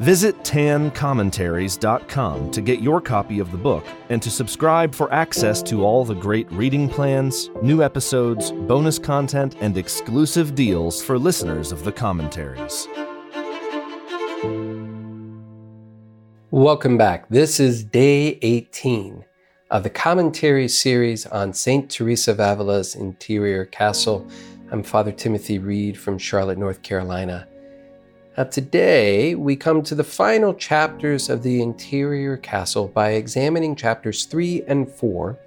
Visit tancommentaries.com to get your copy of the book and to subscribe for access to all the great reading plans, new episodes, bonus content, and exclusive deals for listeners of the commentaries. Welcome back. This is day 18 of the commentary series on St. Teresa of Avila's interior castle. I'm Father Timothy Reid from Charlotte, North Carolina. Now, today we come to the final chapters of the interior castle by examining chapters 3 and 4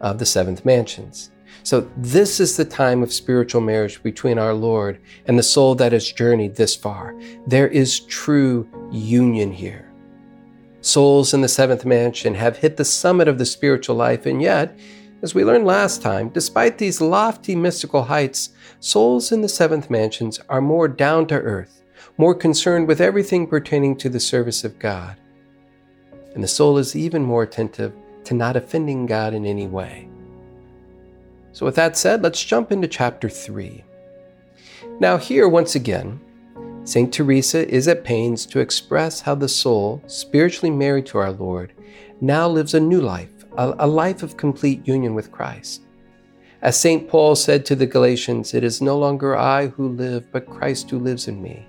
of the Seventh Mansions. So, this is the time of spiritual marriage between our Lord and the soul that has journeyed this far. There is true union here. Souls in the seventh mansion have hit the summit of the spiritual life, and yet, as we learned last time, despite these lofty mystical heights, souls in the seventh mansions are more down to earth more concerned with everything pertaining to the service of God. And the soul is even more attentive to not offending God in any way. So, with that said, let's jump into chapter 3. Now, here, once again, St. Teresa is at pains to express how the soul, spiritually married to our Lord, now lives a new life, a, life of complete union with Christ. As St. Paul said to the Galatians, It is no longer I who live, but Christ who lives in me.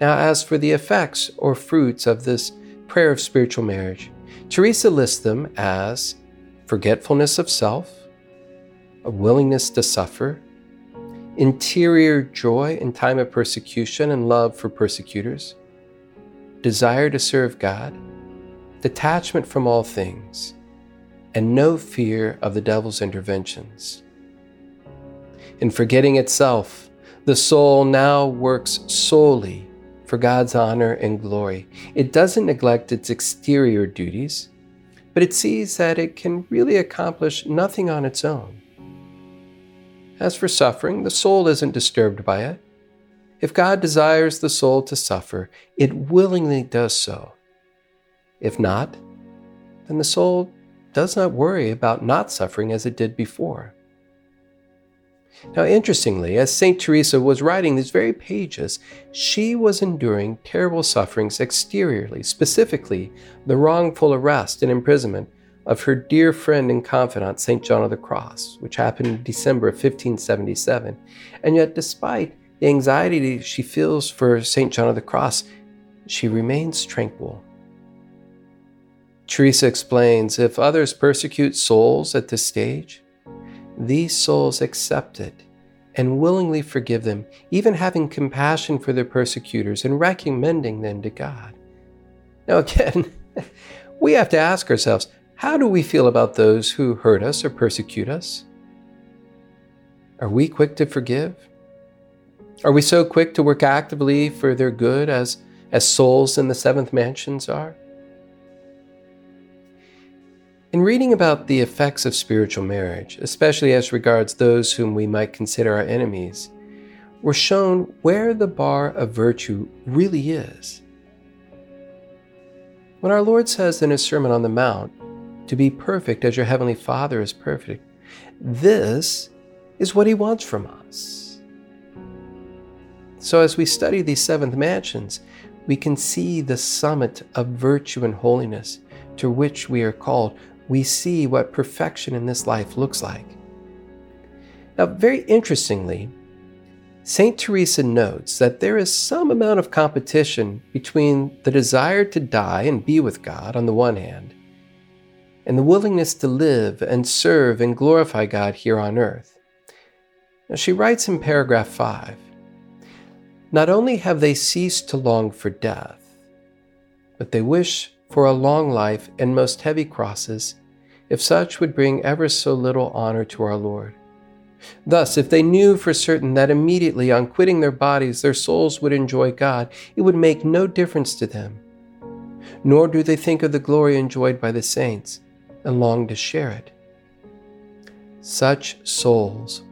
Now, as for the effects or fruits of this prayer of spiritual marriage, Teresa lists them as forgetfulness of self, a willingness to suffer, interior joy in time of persecution and love for persecutors, desire to serve God, detachment from all things, and no fear of the devil's interventions. In forgetting itself, the soul now works solely for God's honor and glory. It doesn't neglect its exterior duties, but it sees that it can really accomplish nothing on its own. As for suffering, the soul isn't disturbed by it. If God desires the soul to suffer, it willingly does so. If not, then the soul does not worry about not suffering as it did before. Now, interestingly, as St. Teresa was writing these very pages, she was enduring terrible sufferings exteriorly, specifically the wrongful arrest and imprisonment of her dear friend and confidant, St. John of the Cross, which happened in December of 1577. And yet, despite the anxiety she feels for St. John of the Cross, she remains tranquil. Teresa explains if others persecute souls at this stage, these souls accept it and willingly forgive them, even having compassion for their persecutors and recommending them to God. Now, again, we have to ask ourselves how do we feel about those who hurt us or persecute us? Are we quick to forgive? Are we so quick to work actively for their good as, as souls in the seventh mansions are? In reading about the effects of spiritual marriage, especially as regards those whom we might consider our enemies, we're shown where the bar of virtue really is. When our Lord says in His Sermon on the Mount, to be perfect as your Heavenly Father is perfect, this is what He wants from us. So, as we study these seventh mansions, we can see the summit of virtue and holiness to which we are called we see what perfection in this life looks like. Now, very interestingly, St. Teresa notes that there is some amount of competition between the desire to die and be with God on the one hand, and the willingness to live and serve and glorify God here on earth. Now, she writes in paragraph 5 Not only have they ceased to long for death, but they wish for a long life and most heavy crosses, if such would bring ever so little honor to our Lord. Thus, if they knew for certain that immediately on quitting their bodies their souls would enjoy God, it would make no difference to them. Nor do they think of the glory enjoyed by the saints, and long to share it. Such souls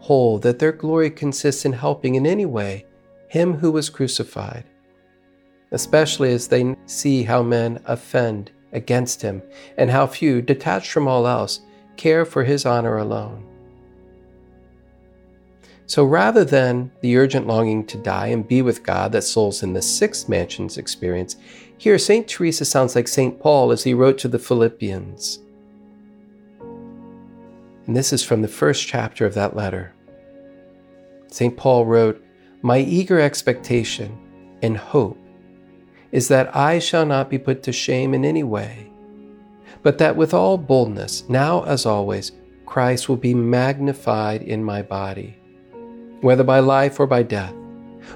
hold that their glory consists in helping in any way him who was crucified, especially as they see how men offend against him and how few, detached from all else, care for his honor alone. So rather than the urgent longing to die and be with God that souls in the sixth mansions experience, here St. Teresa sounds like St. Paul as he wrote to the Philippians. And this is from the first chapter of that letter. St. Paul wrote, My eager expectation and hope is that I shall not be put to shame in any way, but that with all boldness, now as always, Christ will be magnified in my body whether by life or by death.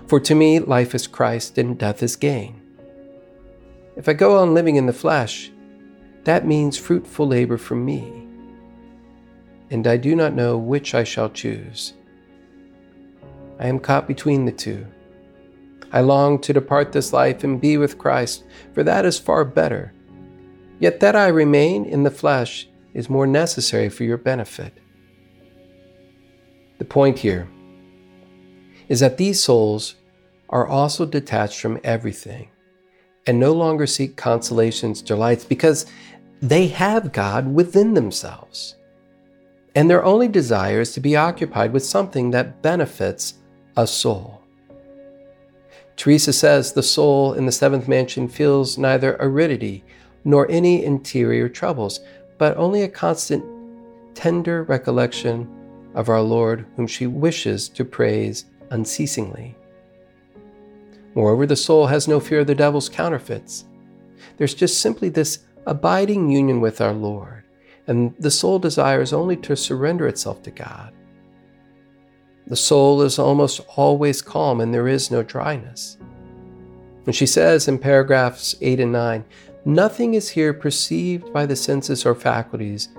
For to me, life is Christ and death is gain. If I go on living in the flesh, that means fruitful labor for me, and I do not know which I shall choose. I am caught between the two. I long to depart this life and be with Christ, for that is far better. Yet that I remain in the flesh is more necessary for your benefit. The point here is that these souls are also detached from everything and no longer seek consolations, delights, because they have God within themselves. And their only desire is to be occupied with something that benefits a soul. Teresa says the soul in the seventh mansion feels neither aridity nor any interior troubles, but only a constant, tender recollection of our Lord, whom she wishes to praise unceasingly. Moreover, the soul has no fear of the devil's counterfeits. There's just simply this abiding union with our Lord, and the soul desires only to surrender itself to God. The soul is almost always calm, and there is no dryness. And she says in paragraphs 8 and 9 Nothing is here perceived by the senses or faculties,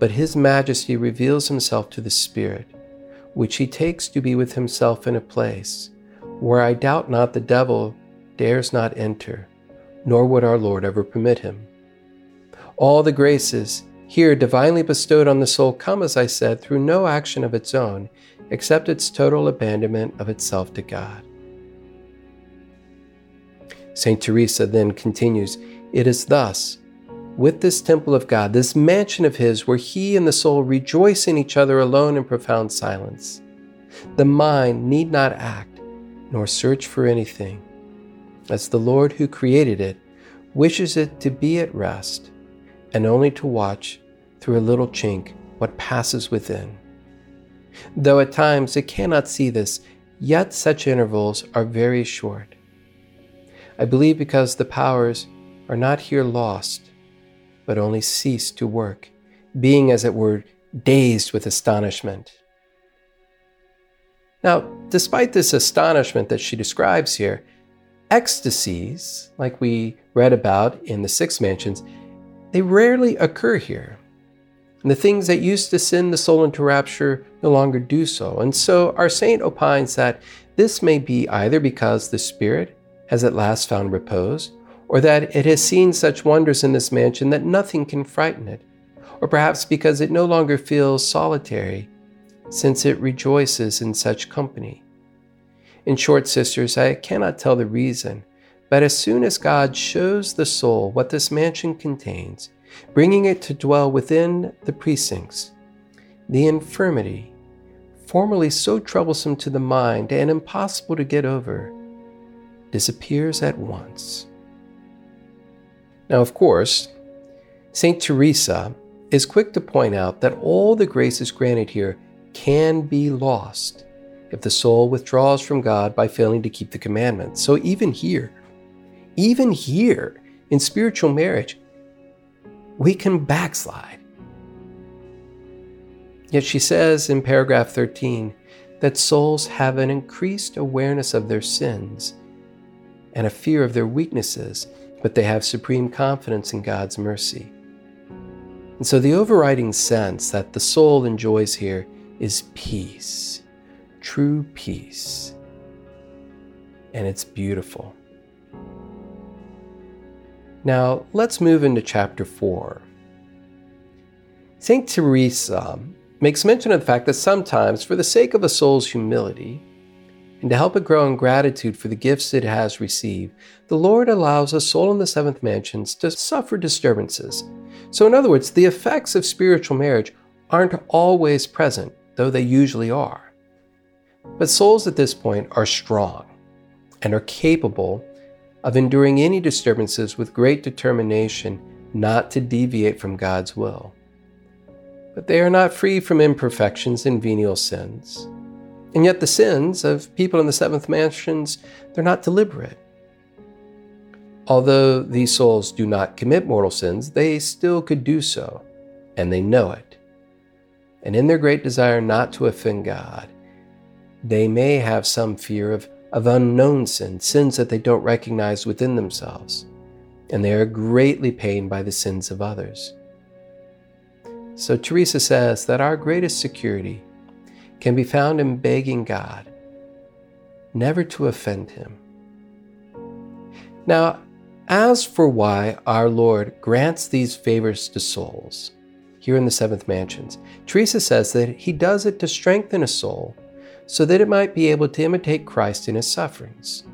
but His Majesty reveals Himself to the Spirit which he takes to be with himself in a place where I doubt not the devil dares not enter, nor would our Lord ever permit him. All the graces here divinely bestowed on the soul come, as I said, through no action of its own, except its total abandonment of itself to God. St. Teresa then continues It is thus with this temple of God, this mansion of His, where He and the soul rejoice in each other alone in profound silence. The mind need not act nor search for anything, as the Lord who created it wishes it to be at rest and only to watch through a little chink what passes within. Though at times it cannot see this, yet such intervals are very short. I believe because the powers are not here lost, but only cease to work, being, as it were, dazed with astonishment. Now, despite this astonishment that she describes here, ecstasies, like we read about in the six mansions, they rarely occur here. And the things that used to send the soul into rapture no longer do so. And so our saint opines that this may be either because the spirit has at last found repose, or that it has seen such wonders in this mansion that nothing can frighten it, or perhaps because it no longer feels solitary, since it rejoices in such company. In short, sisters, I cannot tell the reason, but as soon as God shows the soul what this mansion contains, bringing it to dwell within the precincts, the infirmity, formerly so troublesome to the mind and impossible to get over, disappears at once. Now, of course, St. Teresa is quick to point out that all the graces granted here can be lost if the soul withdraws from God by failing to keep the commandments. So, even here, even here in spiritual marriage, we can backslide. Yet she says in paragraph 13 that souls have an increased awareness of their sins and a fear of their weaknesses but they have supreme confidence in God's mercy. And so the overriding sense that the soul enjoys here is peace, true peace. And it's beautiful. Now, let's move into chapter 4. St. Teresa makes mention of the fact that sometimes, for the sake of a soul's humility, and to help it grow in gratitude for the gifts it has received, the Lord allows a soul in the seventh mansions to suffer disturbances. So, in other words, the effects of spiritual marriage aren't always present, though they usually are. But souls at this point are strong and are capable of enduring any disturbances with great determination not to deviate from God's will. But they are not free from imperfections and venial sins. And yet, the sins of people in the seventh mansions, they're not deliberate. Although these souls do not commit mortal sins, they still could do so, and they know it. And in their great desire not to offend God, they may have some fear of, of unknown sins, sins that they don't recognize within themselves, and they are greatly pained by the sins of others. So Teresa says that our greatest security can be found in begging God never to offend Him. Now, as for why our Lord grants these favors to souls here in the seventh mansions, Teresa says that He does it to strengthen a soul so that it might be able to imitate Christ in His sufferings.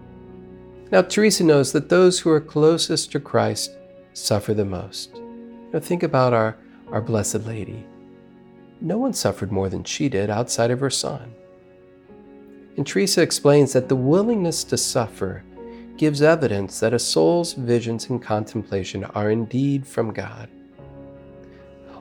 Now, Teresa knows that those who are closest to Christ suffer the most. Now, think about our, our Blessed Lady. No one suffered more than she did outside of her son. And Teresa explains that the willingness to suffer gives evidence that a soul's visions and contemplation are indeed from God.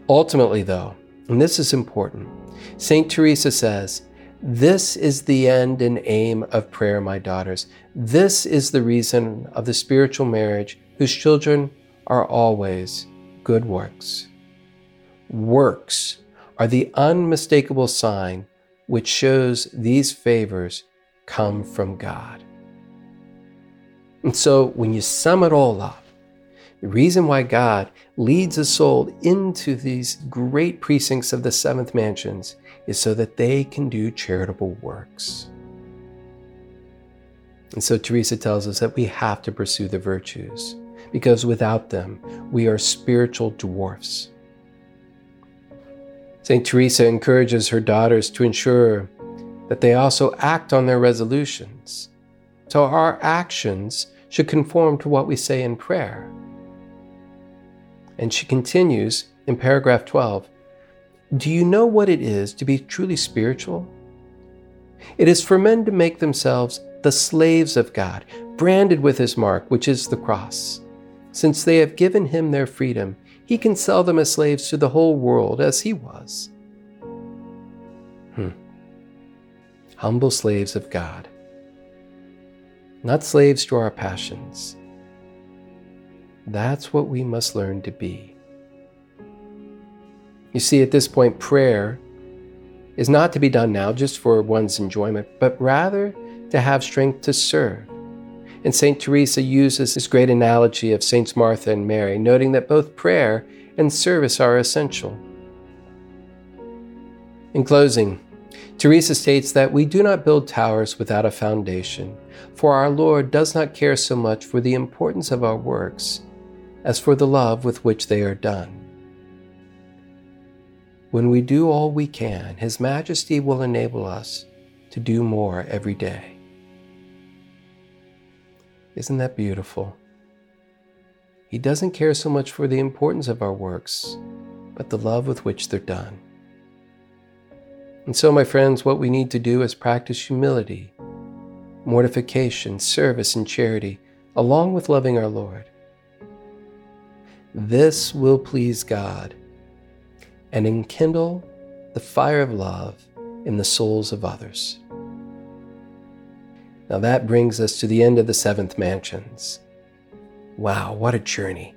Ultimately, though, and this is important, St. Teresa says, This is the end and aim of prayer, my daughters. This is the reason of the spiritual marriage whose children are always good works. Works are the unmistakable sign which shows these favors come from God. And so when you sum it all up, the reason why God leads a soul into these great precincts of the seventh mansions is so that they can do charitable works. And so Teresa tells us that we have to pursue the virtues because without them, we are spiritual dwarfs. St. Teresa encourages her daughters to ensure that they also act on their resolutions. So our actions should conform to what we say in prayer. And she continues in paragraph 12 Do you know what it is to be truly spiritual? It is for men to make themselves the slaves of God, branded with his mark, which is the cross. Since they have given him their freedom, he can sell them as slaves to the whole world as he was. Hmm. Humble slaves of God, not slaves to our passions. That's what we must learn to be. You see, at this point, prayer is not to be done now just for one's enjoyment, but rather to have strength to serve and St. Teresa uses this great analogy of Saints Martha and Mary, noting that both prayer and service are essential. In closing, Teresa states that we do not build towers without a foundation, for our Lord does not care so much for the importance of our works as for the love with which they are done. When we do all we can, His Majesty will enable us to do more every day. Isn't that beautiful? He doesn't care so much for the importance of our works, but the love with which they're done. And so, my friends, what we need to do is practice humility, mortification, service, and charity, along with loving our Lord. This will please God and enkindle the fire of love in the souls of others. Now that brings us to the end of the seventh mansions. Wow, what a journey.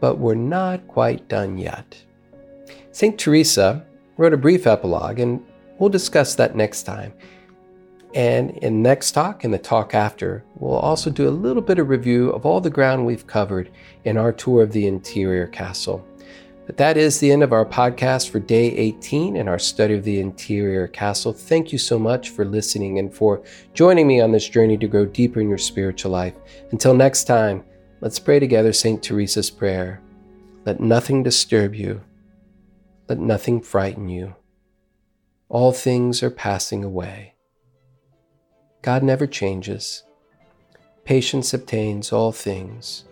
But we're not quite done yet. St. Teresa wrote a brief epilogue, and we'll discuss that next time. And in next talk and the talk after, we'll also do a little bit of review of all the ground we've covered in our tour of the interior castle. But that is the end of our podcast for day 18 in our study of the interior castle. Thank you so much for listening and for joining me on this journey to grow deeper in your spiritual life. Until next time, let's pray together St. Teresa's prayer. Let nothing disturb you. Let nothing frighten you. All things are passing away. God never changes. Patience obtains all things.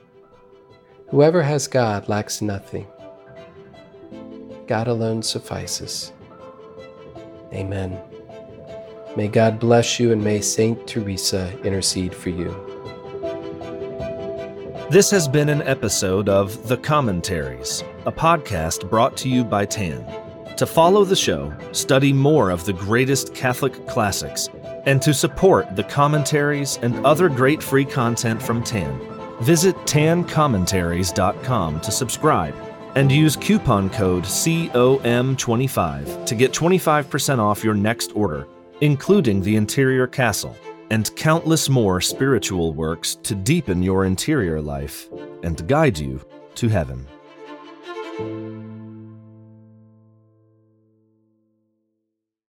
Whoever has God lacks nothing. God alone suffices. Amen. May God bless you and may Saint Teresa intercede for you. This has been an episode of The Commentaries, a podcast brought to you by TAN. To follow the show, study more of the greatest Catholic classics, and to support the commentaries and other great free content from TAN, visit tancommentaries.com to subscribe and use coupon code COM25 to get 25% off your next order, including the interior castle and countless more spiritual works to deepen your interior life and guide you to heaven.